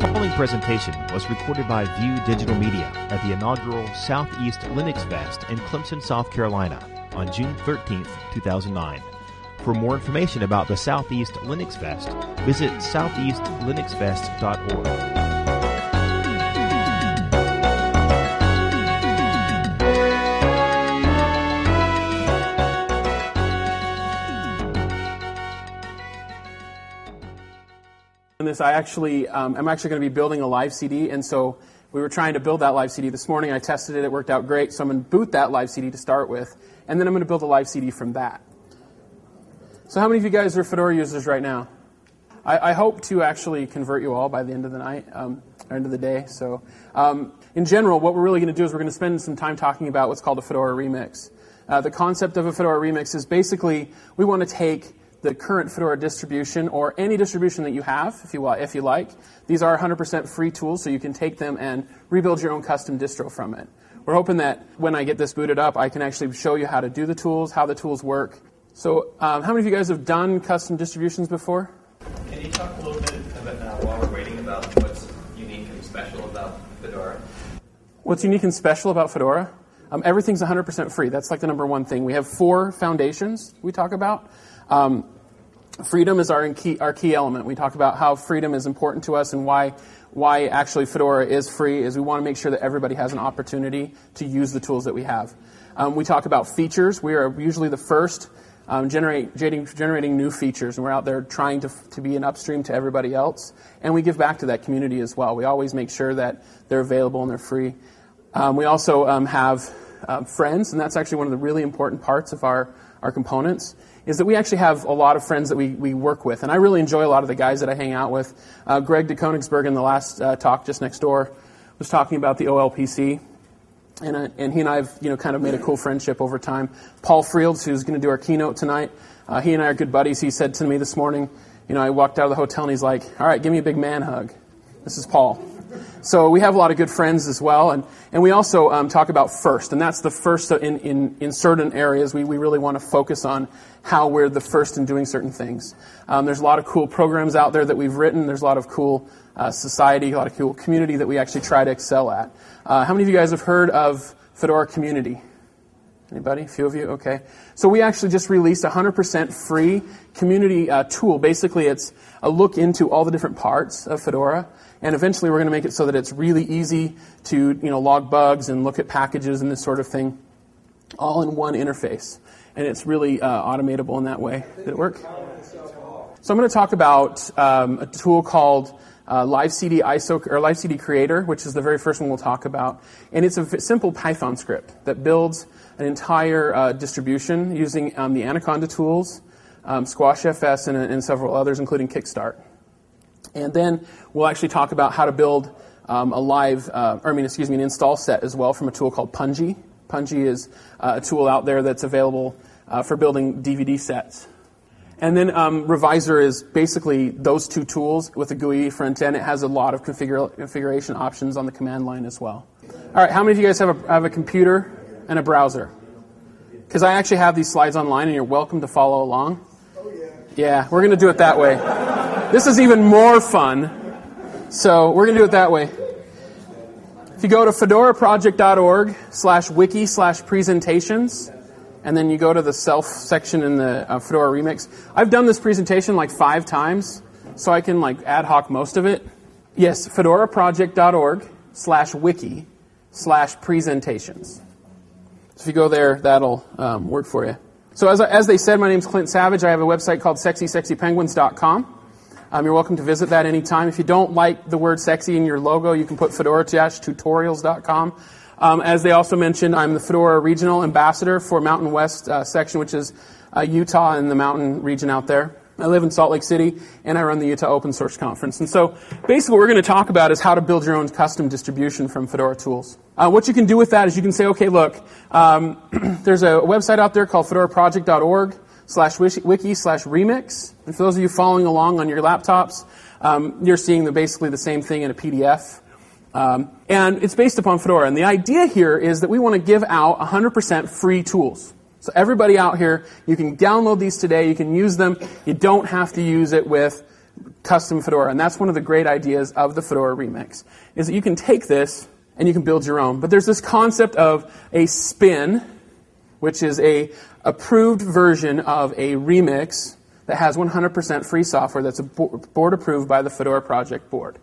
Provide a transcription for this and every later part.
following presentation was recorded by View Digital Media at the inaugural Southeast Linux Fest in Clemson, South Carolina on June 13, 2009. For more information about the Southeast Linux Fest, visit southeastlinuxfest.org. I actually, um, I'm actually going to be building a live CD, and so we were trying to build that live CD this morning. I tested it; it worked out great. So I'm going to boot that live CD to start with, and then I'm going to build a live CD from that. So how many of you guys are Fedora users right now? I, I hope to actually convert you all by the end of the night, um, or end of the day. So um, in general, what we're really going to do is we're going to spend some time talking about what's called a Fedora remix. Uh, the concept of a Fedora remix is basically we want to take the current Fedora distribution or any distribution that you have, if you, if you like. These are 100% free tools, so you can take them and rebuild your own custom distro from it. We're hoping that when I get this booted up, I can actually show you how to do the tools, how the tools work. So, um, how many of you guys have done custom distributions before? Can you talk a little bit about now, while we're waiting, about what's unique and special about Fedora? What's unique and special about Fedora? Um, everything's 100% free. That's like the number one thing. We have four foundations we talk about. Um, freedom is our key, our key element. We talk about how freedom is important to us and why why actually Fedora is free is we want to make sure that everybody has an opportunity to use the tools that we have. Um, we talk about features. We are usually the first um, generating new features, and we're out there trying to, to be an upstream to everybody else. And we give back to that community as well. We always make sure that they're available and they're free. Um, we also um, have uh, friends, and that's actually one of the really important parts of our, our components is that we actually have a lot of friends that we, we work with. And I really enjoy a lot of the guys that I hang out with. Uh, Greg DeKoenigsberg in the last uh, talk just next door was talking about the OLPC. And, uh, and he and I have you know, kind of made a cool friendship over time. Paul Frields, who's going to do our keynote tonight, uh, he and I are good buddies. He said to me this morning, you know, I walked out of the hotel and he's like, all right, give me a big man hug. This is Paul. So we have a lot of good friends as well, and, and we also um, talk about first, and that's the first in, in, in certain areas. We, we really want to focus on how we're the first in doing certain things. Um, there's a lot of cool programs out there that we've written. There's a lot of cool uh, society, a lot of cool community that we actually try to excel at. Uh, how many of you guys have heard of Fedora Community? Anybody? A few of you? Okay. So we actually just released a 100% free community uh, tool. Basically, it's a look into all the different parts of Fedora. And eventually we're going to make it so that it's really easy to you know, log bugs and look at packages and this sort of thing all in one interface. And it's really uh, automatable in that way. Did it work? So I'm going to talk about um, a tool called uh, Live CD ISO or Live CD Creator, which is the very first one we'll talk about. And it's a simple Python script that builds an entire uh, distribution using um, the Anaconda tools, um, Squash FS, and, and several others, including Kickstart. And then we'll actually talk about how to build um, a live, uh, or I mean, excuse me, an install set as well from a tool called Pungi. Pungi is uh, a tool out there that's available uh, for building DVD sets. And then um, Revisor is basically those two tools with a GUI front end. It has a lot of configura- configuration options on the command line as well. All right, how many of you guys have a, have a computer and a browser? Because I actually have these slides online, and you're welcome to follow along. Oh Yeah, we're going to do it that way. This is even more fun. So we're going to do it that way. If you go to fedoraproject.org slash wiki slash presentations, and then you go to the SELF section in the uh, Fedora Remix. I've done this presentation like five times, so I can like ad hoc most of it. Yes, fedoraproject.org slash wiki slash presentations. So if you go there, that'll um, work for you. So as, as they said, my name is Clint Savage. I have a website called sexysexypenguins.com. Um, you're welcome to visit that anytime. If you don't like the word sexy in your logo, you can put fedora-tutorials.com. Um, as they also mentioned, I'm the Fedora Regional Ambassador for Mountain West uh, section, which is uh, Utah and the mountain region out there. I live in Salt Lake City, and I run the Utah Open Source Conference. And so, basically, what we're going to talk about is how to build your own custom distribution from Fedora tools. Uh, what you can do with that is you can say, okay, look, um, there's a website out there called fedoraproject.org slash wiki slash remix. And for those of you following along on your laptops, um, you're seeing the, basically the same thing in a PDF. Um, and it's based upon Fedora. And the idea here is that we want to give out 100% free tools. So everybody out here, you can download these today. You can use them. You don't have to use it with custom Fedora. And that's one of the great ideas of the Fedora remix, is that you can take this and you can build your own. But there's this concept of a spin, which is a approved version of a remix that has 100% free software that's board approved by the Fedora project board.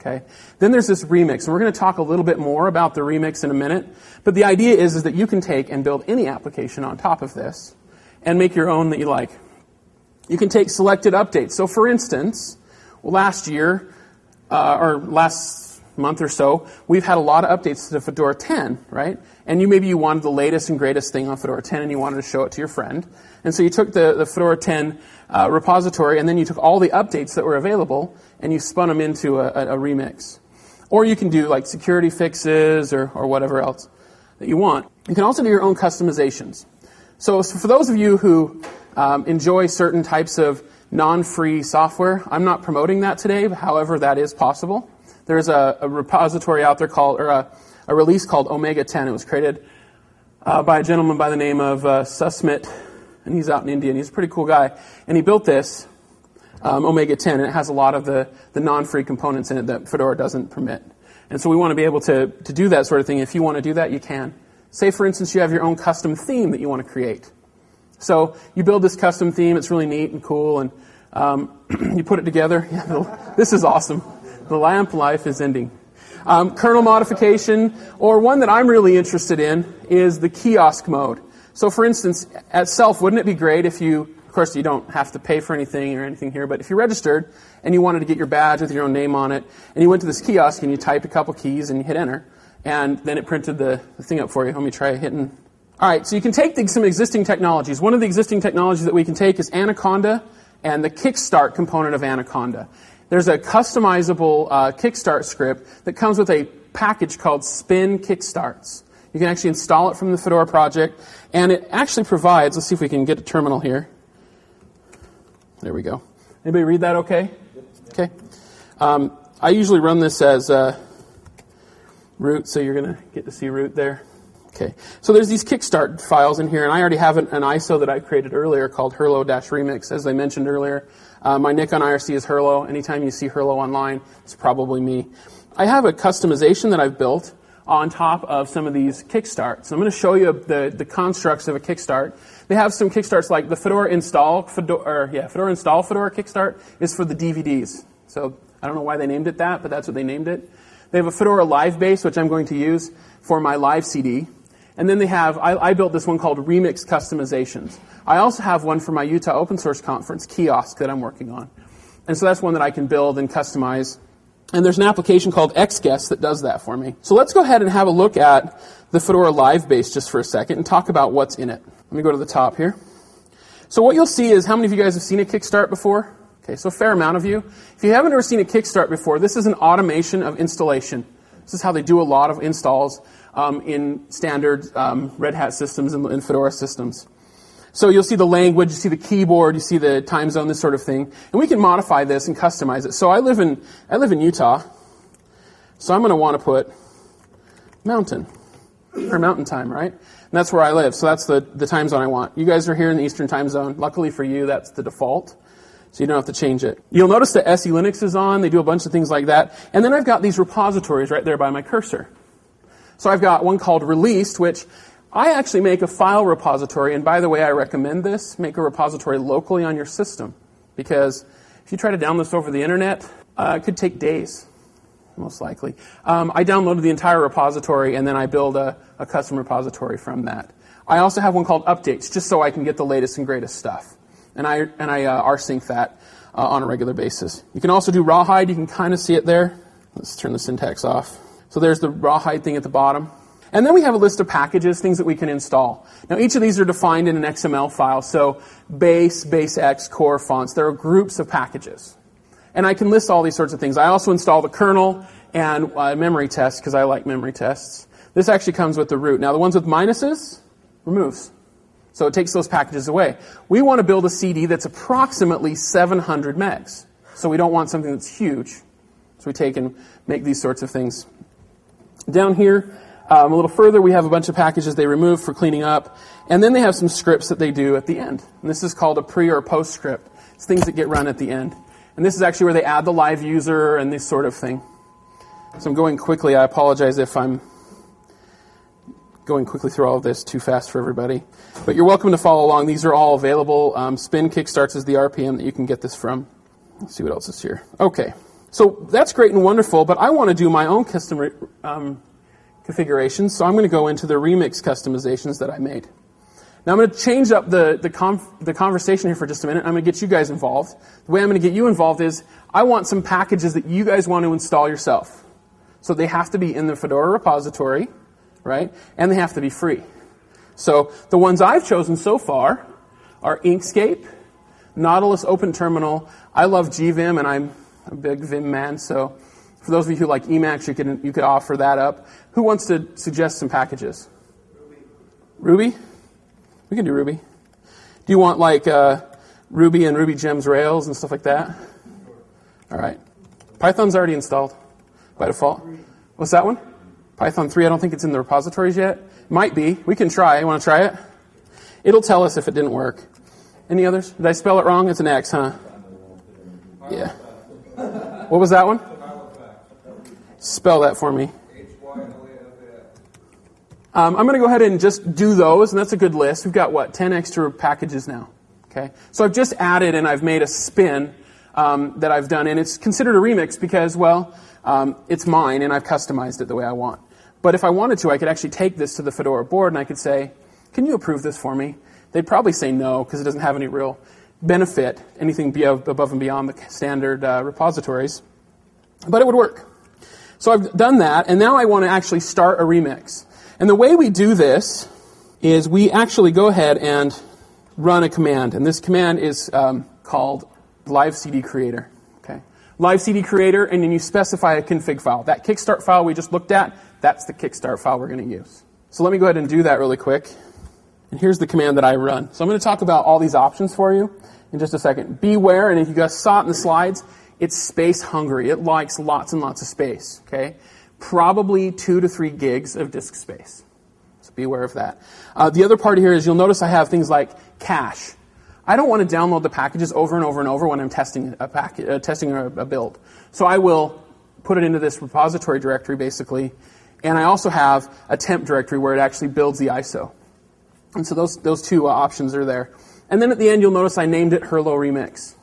Okay. Then there's this remix, and we're going to talk a little bit more about the remix in a minute. But the idea is, is that you can take and build any application on top of this and make your own that you like. You can take selected updates. So, for instance, last year, uh, or last month or so, we've had a lot of updates to Fedora 10, right? And you maybe you wanted the latest and greatest thing on Fedora 10 and you wanted to show it to your friend. And so you took the, the Fedora 10 uh, repository and then you took all the updates that were available and you spun them into a, a, a remix. Or you can do like security fixes or, or whatever else that you want. You can also do your own customizations. So, so for those of you who um, enjoy certain types of non-free software, I'm not promoting that today. However, that is possible. There's a, a repository out there called, or a, a, release called Omega 10. It was created uh, by a gentleman by the name of uh, Susmit, and he's out in India, and he's a pretty cool guy. And he built this um, Omega 10, and it has a lot of the, the non-free components in it that Fedora doesn't permit. And so we want to be able to, to do that sort of thing. If you want to do that, you can. Say, for instance, you have your own custom theme that you want to create. So you build this custom theme. It's really neat and cool, and um, you put it together. This is awesome. The lamp life is ending. Um, kernel modification, or one that I'm really interested in, is the kiosk mode. So, for instance, at SELF, wouldn't it be great if you of course, you don't have to pay for anything or anything here, but if you registered and you wanted to get your badge with your own name on it, and you went to this kiosk and you typed a couple keys and you hit enter, and then it printed the, the thing up for you. Let me try hitting. All right, so you can take the, some existing technologies. One of the existing technologies that we can take is Anaconda and the Kickstart component of Anaconda. There's a customizable uh, Kickstart script that comes with a package called Spin Kickstarts. You can actually install it from the Fedora project, and it actually provides, let's see if we can get a terminal here. There we go. Anybody read that okay? Okay. Um, I usually run this as uh, root, so you're going to get to see root there. Okay. So there's these Kickstart files in here, and I already have an, an ISO that I created earlier called Herlo-Remix, as I mentioned earlier. Uh, my nick on IRC is Herlo. Anytime you see Herlo online, it's probably me. I have a customization that I've built on top of some of these kickstarts. I'm going to show you the, the constructs of a kickstart. They have some kickstarts like the Fedora install, Fedora, or, yeah, Fedora install Fedora kickstart is for the DVDs. So I don't know why they named it that, but that's what they named it. They have a Fedora live base, which I'm going to use for my live CD. And then they have, I, I built this one called Remix Customizations. I also have one for my Utah Open Source Conference kiosk that I'm working on. And so that's one that I can build and customize and there's an application called XGuest that does that for me. So let's go ahead and have a look at the Fedora Live base just for a second and talk about what's in it. Let me go to the top here. So what you'll see is how many of you guys have seen a Kickstart before? Okay, so a fair amount of you. If you haven't ever seen a Kickstart before, this is an automation of installation. This is how they do a lot of installs um, in standard um, Red Hat systems and, and Fedora systems. So you'll see the language, you see the keyboard, you see the time zone, this sort of thing. And we can modify this and customize it. So I live in, I live in Utah. So I'm going to want to put mountain or mountain time, right? And that's where I live. So that's the, the time zone I want. You guys are here in the Eastern time zone. Luckily for you, that's the default. So you don't have to change it. You'll notice that SE Linux is on. They do a bunch of things like that. And then I've got these repositories right there by my cursor. So I've got one called released, which I actually make a file repository, and by the way, I recommend this. Make a repository locally on your system, because if you try to download this over the internet, uh, it could take days, most likely. Um, I downloaded the entire repository, and then I build a, a custom repository from that. I also have one called updates, just so I can get the latest and greatest stuff, and I and I uh, rsync that uh, on a regular basis. You can also do rawhide. You can kind of see it there. Let's turn the syntax off. So there's the rawhide thing at the bottom. And then we have a list of packages, things that we can install. Now, each of these are defined in an XML file. So, base, base X, core fonts. There are groups of packages. And I can list all these sorts of things. I also install the kernel and uh, memory tests because I like memory tests. This actually comes with the root. Now, the ones with minuses removes. So it takes those packages away. We want to build a CD that's approximately 700 megs. So we don't want something that's huge. So we take and make these sorts of things. Down here, um, a little further, we have a bunch of packages they remove for cleaning up. And then they have some scripts that they do at the end. And this is called a pre or post script. It's things that get run at the end. And this is actually where they add the live user and this sort of thing. So I'm going quickly. I apologize if I'm going quickly through all of this too fast for everybody. But you're welcome to follow along. These are all available. Um, Spin Kickstarts is the RPM that you can get this from. Let's see what else is here. Okay. So that's great and wonderful, but I want to do my own custom um, configurations, so I'm going to go into the remix customizations that I made. Now I'm going to change up the, the, the conversation here for just a minute. I'm going to get you guys involved. The way I'm going to get you involved is I want some packages that you guys want to install yourself. So they have to be in the Fedora repository, right? And they have to be free. So the ones I've chosen so far are Inkscape, Nautilus Open Terminal. I love GVim, and I'm a big Vim man, so for those of you who like Emacs, you could, you could offer that up. Who wants to suggest some packages? Ruby. Ruby? We can do Ruby. Do you want like uh, Ruby and Ruby Gems Rails and stuff like that? All right. Python's already installed by default. What's that one? Python 3. I don't think it's in the repositories yet. Might be. We can try. You want to try it? It'll tell us if it didn't work. Any others? Did I spell it wrong? It's an X, huh? Yeah. What was that one? Spell that for me. Um, I'm going to go ahead and just do those, and that's a good list. We've got, what, 10 extra packages now. Okay? So I've just added and I've made a spin um, that I've done, and it's considered a remix because, well, um, it's mine and I've customized it the way I want. But if I wanted to, I could actually take this to the Fedora board and I could say, can you approve this for me? They'd probably say no because it doesn't have any real benefit, anything above and beyond the standard uh, repositories. But it would work. So I've done that, and now I want to actually start a remix. And the way we do this is we actually go ahead and run a command. And this command is um, called live CD creator. Okay? Live CD creator, and then you specify a config file. That kickstart file we just looked at, that's the kickstart file we're going to use. So let me go ahead and do that really quick. And here's the command that I run. So I'm going to talk about all these options for you in just a second. Beware, and if you guys saw it in the slides, it's space hungry. It likes lots and lots of space. Okay? Probably two to three gigs of disk space. So be aware of that. Uh, the other part here is you'll notice I have things like cache. I don't want to download the packages over and over and over when I'm testing a pack, uh, testing a, a build. So I will put it into this repository directory basically, and I also have a temp directory where it actually builds the ISO. And so those, those two uh, options are there. And then at the end, you'll notice I named it Herlo Remix.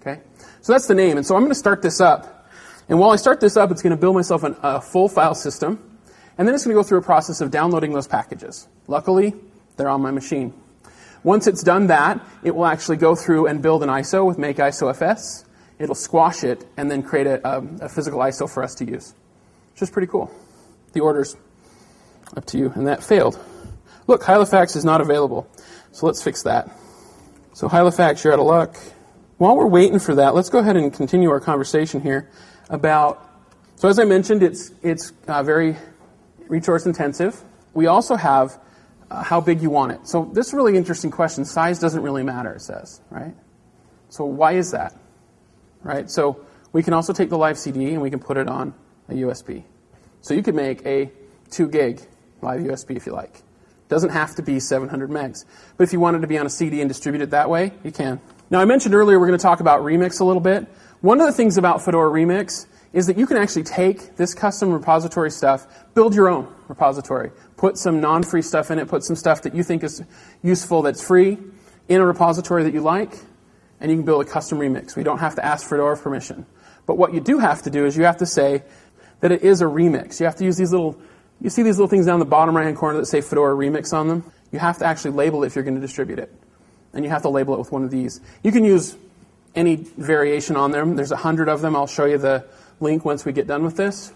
Okay? So that's the name. And so I'm going to start this up. And while I start this up, it's going to build myself an, a full file system. And then it's going to go through a process of downloading those packages. Luckily, they're on my machine. Once it's done that, it will actually go through and build an ISO with make ISO FS. It'll squash it and then create a, a, a physical ISO for us to use, which is pretty cool. The order's up to you. And that failed. Look, Hylafax is not available. So let's fix that. So Hylafax, you're out of luck. While we're waiting for that, let's go ahead and continue our conversation here about. So as I mentioned, it's it's uh, very resource intensive. We also have uh, how big you want it. So this is really interesting question. Size doesn't really matter, it says, right? So why is that? Right? So we can also take the live CD and we can put it on a USB. So you could make a 2 gig live USB if you like. Doesn't have to be 700 megs. But if you wanted to be on a CD and distribute it that way, you can. Now, I mentioned earlier we're going to talk about Remix a little bit. One of the things about Fedora Remix is that you can actually take this custom repository stuff, build your own repository, put some non free stuff in it, put some stuff that you think is useful that's free in a repository that you like, and you can build a custom remix. We don't have to ask Fedora permission. But what you do have to do is you have to say that it is a remix. You have to use these little, you see these little things down the bottom right hand corner that say Fedora Remix on them? You have to actually label it if you're going to distribute it and you have to label it with one of these. You can use any variation on them. There's a hundred of them. I'll show you the link once we get done with this,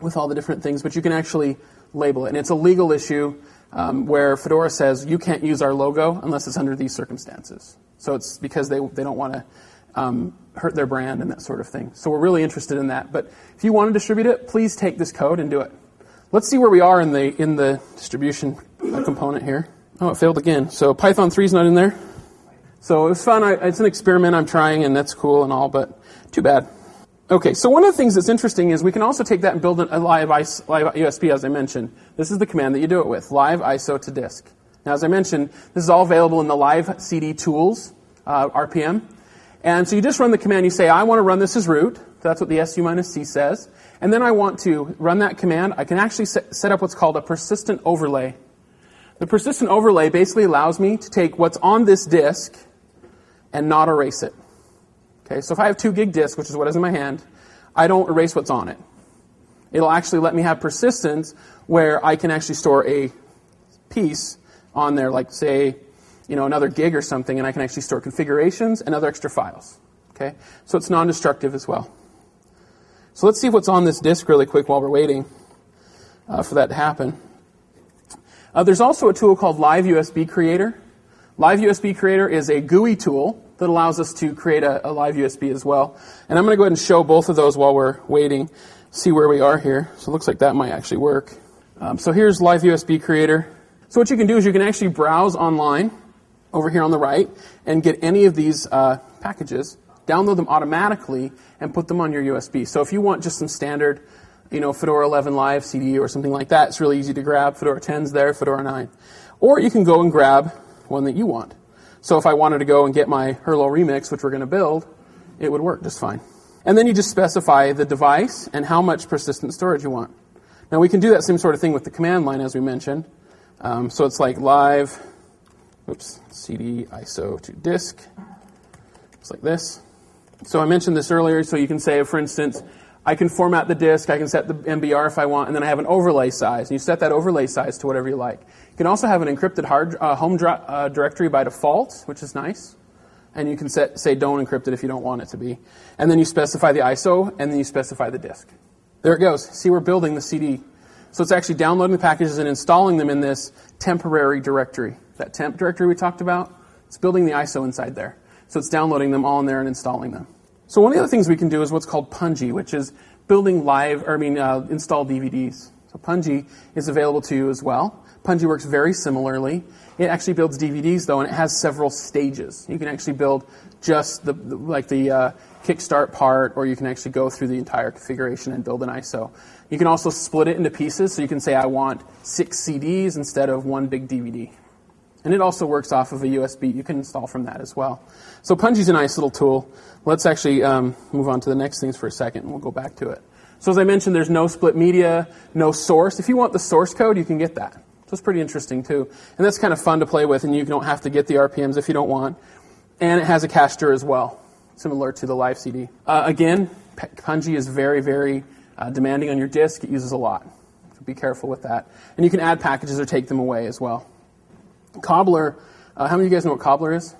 with all the different things. But you can actually label it, and it's a legal issue um, where Fedora says you can't use our logo unless it's under these circumstances. So it's because they they don't want to um, hurt their brand and that sort of thing. So we're really interested in that. But if you want to distribute it, please take this code and do it. Let's see where we are in the in the distribution component here. Oh, it failed again. So Python 3 is not in there. So it was fun. I, it's an experiment I'm trying, and that's cool and all, but too bad. Okay, so one of the things that's interesting is we can also take that and build a live, ISO, live as I mentioned. This is the command that you do it with, live ISO to disk. Now, as I mentioned, this is all available in the live CD tools, uh, RPM. And so you just run the command. You say, I want to run this as root. That's what the su minus c says. And then I want to run that command. I can actually set, set up what's called a persistent overlay. The persistent overlay basically allows me to take what's on this disk and not erase it. Okay, so if I have two gig disk, which is what is in my hand, I don't erase what's on it. It'll actually let me have persistence where I can actually store a piece on there, like say, you know, another gig or something, and I can actually store configurations and other extra files. Okay, so it's non-destructive as well. So let's see what's on this disk really quick while we're waiting uh, for that to happen. Uh, there's also a tool called Live USB Creator. Live USB Creator is a GUI tool that allows us to create a, a live USB as well. And I'm going to go ahead and show both of those while we're waiting, see where we are here. So it looks like that might actually work. Um, so here's Live USB Creator. So what you can do is you can actually browse online over here on the right and get any of these uh, packages, download them automatically, and put them on your USB. So if you want just some standard, you know, Fedora 11 Live CD or something like that, it's really easy to grab. Fedora 10's there, Fedora 9. Or you can go and grab one that you want. So if I wanted to go and get my Herlo remix, which we're going to build, it would work just fine. And then you just specify the device and how much persistent storage you want. Now we can do that same sort of thing with the command line as we mentioned. Um, so it's like live, oops, cd iso to disk. It's like this. So I mentioned this earlier, so you can say, for instance, I can format the disk, I can set the MBR if I want, and then I have an overlay size. And you set that overlay size to whatever you like. You can also have an encrypted hard, uh, home uh, directory by default, which is nice. And you can set, say don't encrypt it if you don't want it to be. And then you specify the ISO, and then you specify the disk. There it goes. See, we're building the CD. So it's actually downloading the packages and installing them in this temporary directory. That temp directory we talked about, it's building the ISO inside there. So it's downloading them all in there and installing them. So one of the other things we can do is what's called Pungi, which is building live, or I mean, uh, install DVDs. So Pungi is available to you as well. Pungi works very similarly. It actually builds DVDs though, and it has several stages. You can actually build just the, the like the uh, kickstart part, or you can actually go through the entire configuration and build an ISO. You can also split it into pieces, so you can say I want six CDs instead of one big DVD. And it also works off of a USB. You can install from that as well. So Pungi's a nice little tool. Let's actually um, move on to the next things for a second, and we'll go back to it. So as I mentioned, there's no split media, no source. If you want the source code, you can get that. So it's pretty interesting too. And that's kind of fun to play with, and you don't have to get the RPMs if you don't want. And it has a caster as well, similar to the live CD. Uh, again, Pungi is very, very uh, demanding on your disk. It uses a lot. So be careful with that. And you can add packages or take them away as well. Cobbler, uh, how many of you guys know what Cobbler is?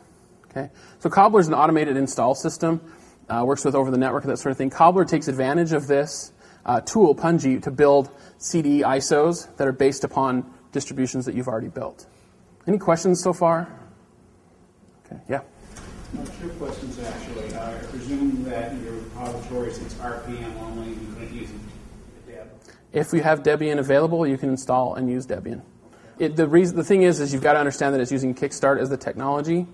Okay. So Cobbler is an automated install system, uh, works with over the network that sort of thing. Cobbler takes advantage of this uh, tool, Pungi, to build CD ISOs that are based upon distributions that you've already built. Any questions so far? Okay, yeah. No, two questions actually. Uh, I presume that in your repository, since RPM only, you couldn't use Deb. If you have Debian available, you can install and use Debian. It, the, reason, the thing is, is you've got to understand that it's using Kickstart as the technology,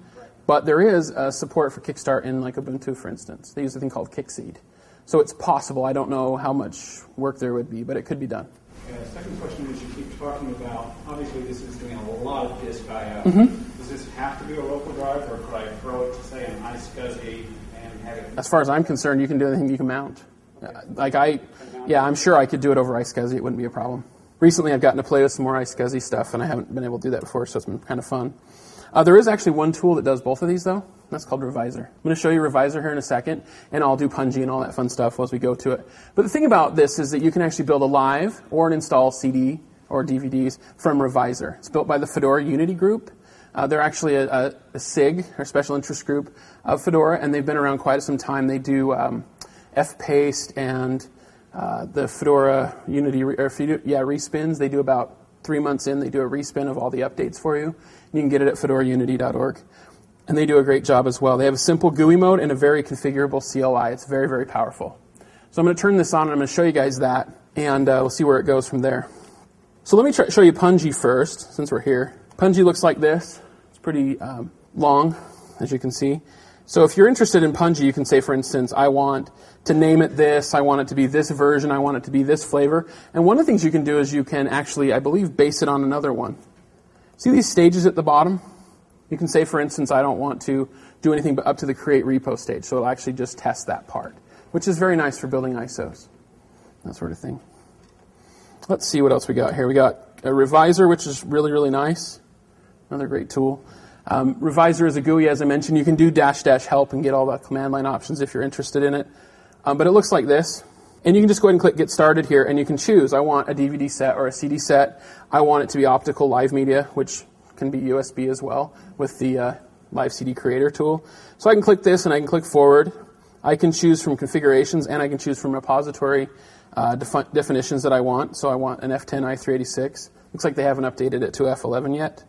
but there is uh, support for Kickstart in like Ubuntu, for instance. They use a thing called Kickseed. So it's possible. I don't know how much work there would be, but it could be done. Uh, second question is you keep talking about, obviously this is doing a lot of disk I/O. Mm-hmm. Does this have to be a local drive, or could I throw it to, say, an iSCSI and have it? As far as I'm concerned, you can do anything you can mount. Uh, Like I, yeah, I'm sure I could do it over iSCSI. It wouldn't be a problem. Recently, I've gotten to play with some more iSCSI stuff, and I haven't been able to do that before, so it's been kind of fun. Uh, there is actually one tool that does both of these, though. That's called Revisor. I'm going to show you Revisor here in a second, and I'll do Pungi and all that fun stuff as we go to it. But the thing about this is that you can actually build a live or an install CD or DVDs from Revisor. It's built by the Fedora Unity Group. Uh, they're actually a, a, a, SIG, or special interest group of Fedora, and they've been around quite some time. They do um, FPaste and uh, the Fedora Unity, or yeah, respins. They do about three months in, they do a respin of all the updates for you. You can get it at fedoraunity.org. And they do a great job as well. They have a simple GUI mode and a very configurable CLI. It's very, very powerful. So I'm going to turn this on and I'm going to show you guys that, and uh, we'll see where it goes from there. So let me try, show you Pungi first, since we're here. Pungi looks like this. It's pretty um, long, as you can see. So if you're interested in Pungi, you can say, for instance, I want to name it this, I want it to be this version, I want it to be this flavor. And one of the things you can do is you can actually, I believe, base it on another one. See these stages at the bottom? You can say, for instance, I don't want to do anything but up to the create repo stage, so it'll actually just test that part, which is very nice for building ISOs, that sort of thing. Let's see what else we got here. We got a revisor, which is really, really nice. Another great tool. Um, revisor is a GUI, as I mentioned. You can do dash dash help and get all the command line options if you're interested in it. Um, but it looks like this. And you can just go ahead and click get started here, and you can choose. I want a DVD set or a CD set. I want it to be optical live media, which can be USB as well with the uh, Live CD Creator tool. So I can click this and I can click forward. I can choose from configurations and I can choose from repository uh, defi- definitions that I want. So I want an F10 i386. Looks like they haven't updated it to F11 yet.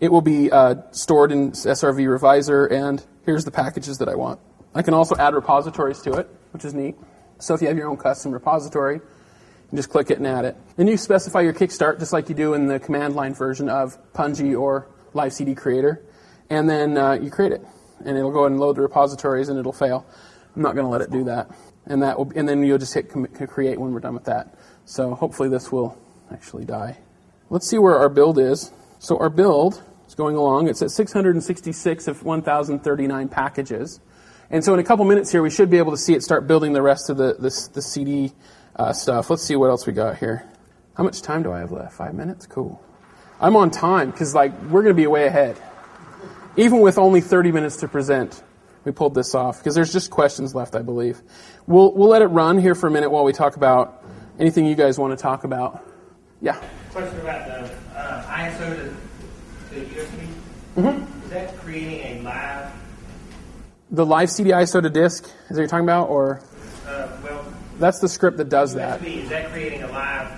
It will be uh, stored in SRV Revisor, and here's the packages that I want. I can also add repositories to it, which is neat. So if you have your own custom repository, you just click it and add it. Then you specify your kickstart just like you do in the command line version of Pungi or Live CD Creator, and then uh, you create it, and it'll go and load the repositories, and it'll fail. I'm not going to let it do that, and that will, and then you'll just hit create when we're done with that. So hopefully this will actually die. Let's see where our build is. So our build is going along. It's at 666 of 1,039 packages. And so in a couple minutes here, we should be able to see it start building the rest of the, the, the CD uh, stuff. Let's see what else we got here. How much time do I have left? Five minutes? Cool. I'm on time because like we're going to be way ahead. Even with only 30 minutes to present, we pulled this off because there's just questions left, I believe. We'll, we'll let it run here for a minute while we talk about anything you guys want to talk about. Yeah. Question about the ISO to, to USB. Mm-hmm. Is that creating a live? The live CD ISO to disk, is that what you're talking about? Or Uh, well, that's the script that does that. USB. Is that creating a live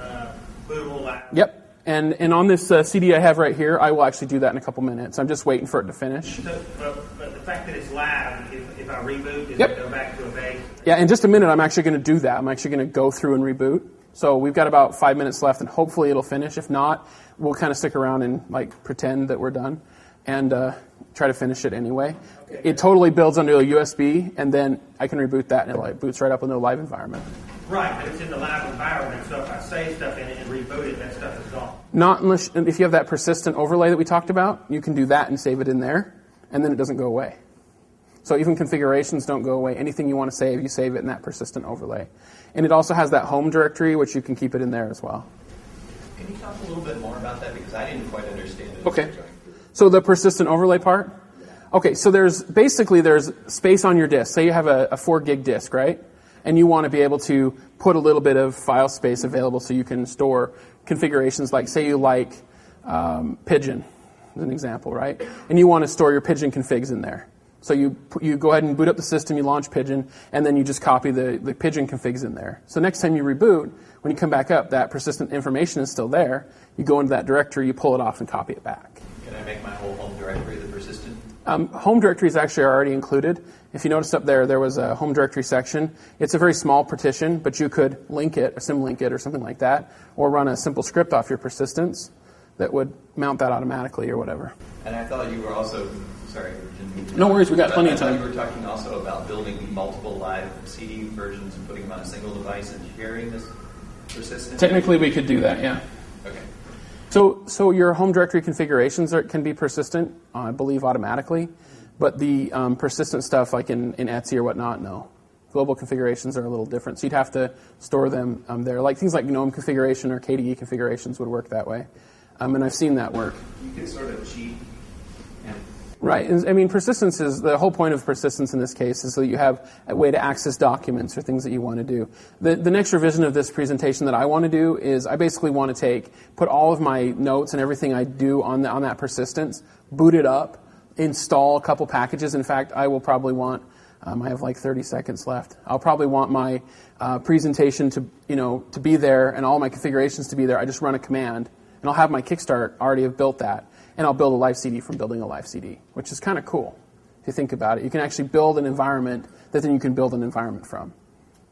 uh, bootable live? Yep. And, and on this uh, CD I have right here, I will actually do that in a couple minutes. I'm just waiting for it to finish. So, but, but the fact that it's live, if, if I reboot, does Yep. it go back to a base? Yeah, in just a minute, I'm actually going to do that. I'm actually going to go through and reboot. So we've got about five minutes left, and hopefully it'll finish. If not, we'll kind of stick around and like pretend that we're done, and uh, try to finish it anyway. It totally builds under a USB, and then I can reboot that, and it like, boots right up into a live environment. Right, but it's in the live environment, so if I save stuff in it and reboot it, that stuff is gone. Not unless if you have that persistent overlay that we talked about, you can do that and save it in there, and then it doesn't go away. So even configurations don't go away. Anything you want to save, you save it in that persistent overlay. And it also has that home directory, which you can keep it in there as well. Can you talk a little bit more about that because I didn't quite understand it. Okay. So the persistent overlay part? Okay, so there's basically there's space on your disk. Say you have a, a four gig disk, right? And you want to be able to put a little bit of file space available so you can store configurations like say you like um, Pidgin, as an example, right? And you want to store your Pidgin configs in there. So you you go ahead and boot up the system, you launch Pidgin, and then you just copy the, the Pidgin configs in there. So next time you reboot, when you come back up, that persistent information is still there. You go into that directory, you pull it off, and copy it back. Can I make my whole home directory the persistent? Um, home directories actually are already included. If you noticed up there, there was a home directory section. It's a very small partition, but you could link it, or symlink it, or something like that, or run a simple script off your persistence that would mount that automatically or whatever. And I thought you were also, sorry, didn't No worries, we got But plenty of time. You were talking also about building multiple live CD versions and putting them on a single device and sharing this persistent. Technically, we could do that, yeah. Okay. So, so your home directory configurations are, can be persistent, uh, I believe, automatically, but the um, persistent stuff, like in, in etc or whatnot, no. Global configurations are a little different, so you'd have to store them um, there. Like things like GNOME configuration or KDE configurations would work that way, um, and I've seen that work. You can sort of cheat Right. I mean, persistence is the whole point of persistence in this case is so that you have a way to access documents or things that you want to do. The, the next revision of this presentation that I want to do is I basically want to take, put all of my notes and everything I do on, the, on that persistence, boot it up, install a couple packages. In fact, I will probably want, um, I have like 30 seconds left. I'll probably want my uh, presentation to, you know, to be there and all my configurations to be there. I just run a command and I'll have my Kickstart already have built that and I'll build a live CD from building a live CD, which is kind of cool if you think about it. You can actually build an environment that then you can build an environment from.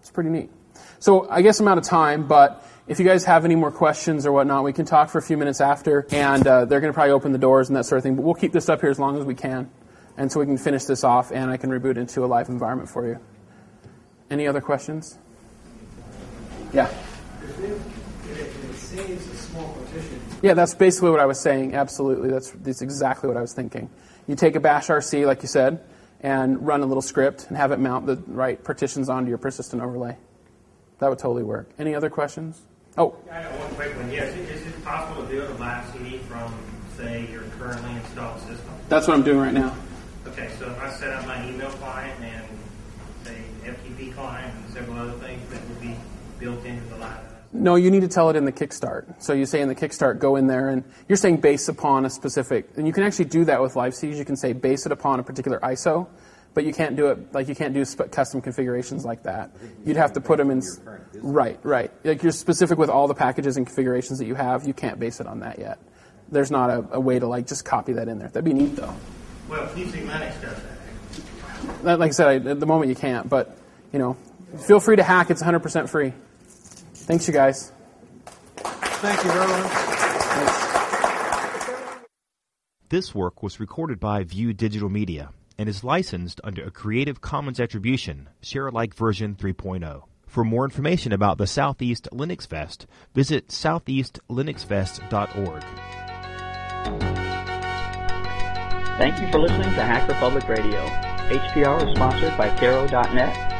It's pretty neat. So I guess I'm out of time, but if you guys have any more questions or whatnot, we can talk for a few minutes after, and uh, they're going to probably open the doors and that sort of thing. But we'll keep this up here as long as we can, and so we can finish this off, and I can reboot into a live environment for you. Any other questions? Yeah. If it, if it contains a small partition. Yeah, that's basically what I was saying. Absolutely, that's that's exactly what I was thinking. You take a bash RC, like you said, and run a little script and have it mount the right partitions onto your persistent overlay. That would totally work. Any other questions? Oh, I got one quick one. Yes, is it possible to build a live CD from, say, your currently installed system? that's what I'm doing right now. Okay, so if I set up my email client and, say, FTP client and several other things that would be built into the live. No, you need to tell it in the kickstart. So you say in the kickstart, go in there, and you're saying base upon a specific, and you can actually do that with live CDs. You can say base it upon a particular ISO, but you can't do it like you can't do sp- custom configurations like that. You'd have to put them in. Right, right. Like you're specific with all the packages and configurations that you have. You can't base it on that yet. There's not a, a way to like just copy that in there. That'd be neat though. Well, PC Linux does that. That- Like I said, I, at the moment you can't, but you know, feel free to hack. It's 100% free. Thanks, you guys. Thank you very much. This work was recorded by View Digital Media and is licensed under a Creative Commons Attribution, Share Alike version 3.0. For more information about the Southeast Linux Fest, visit southeastlinuxfest.org. Thank you for listening to Hacker Public Radio. HPR is sponsored by Caro.net,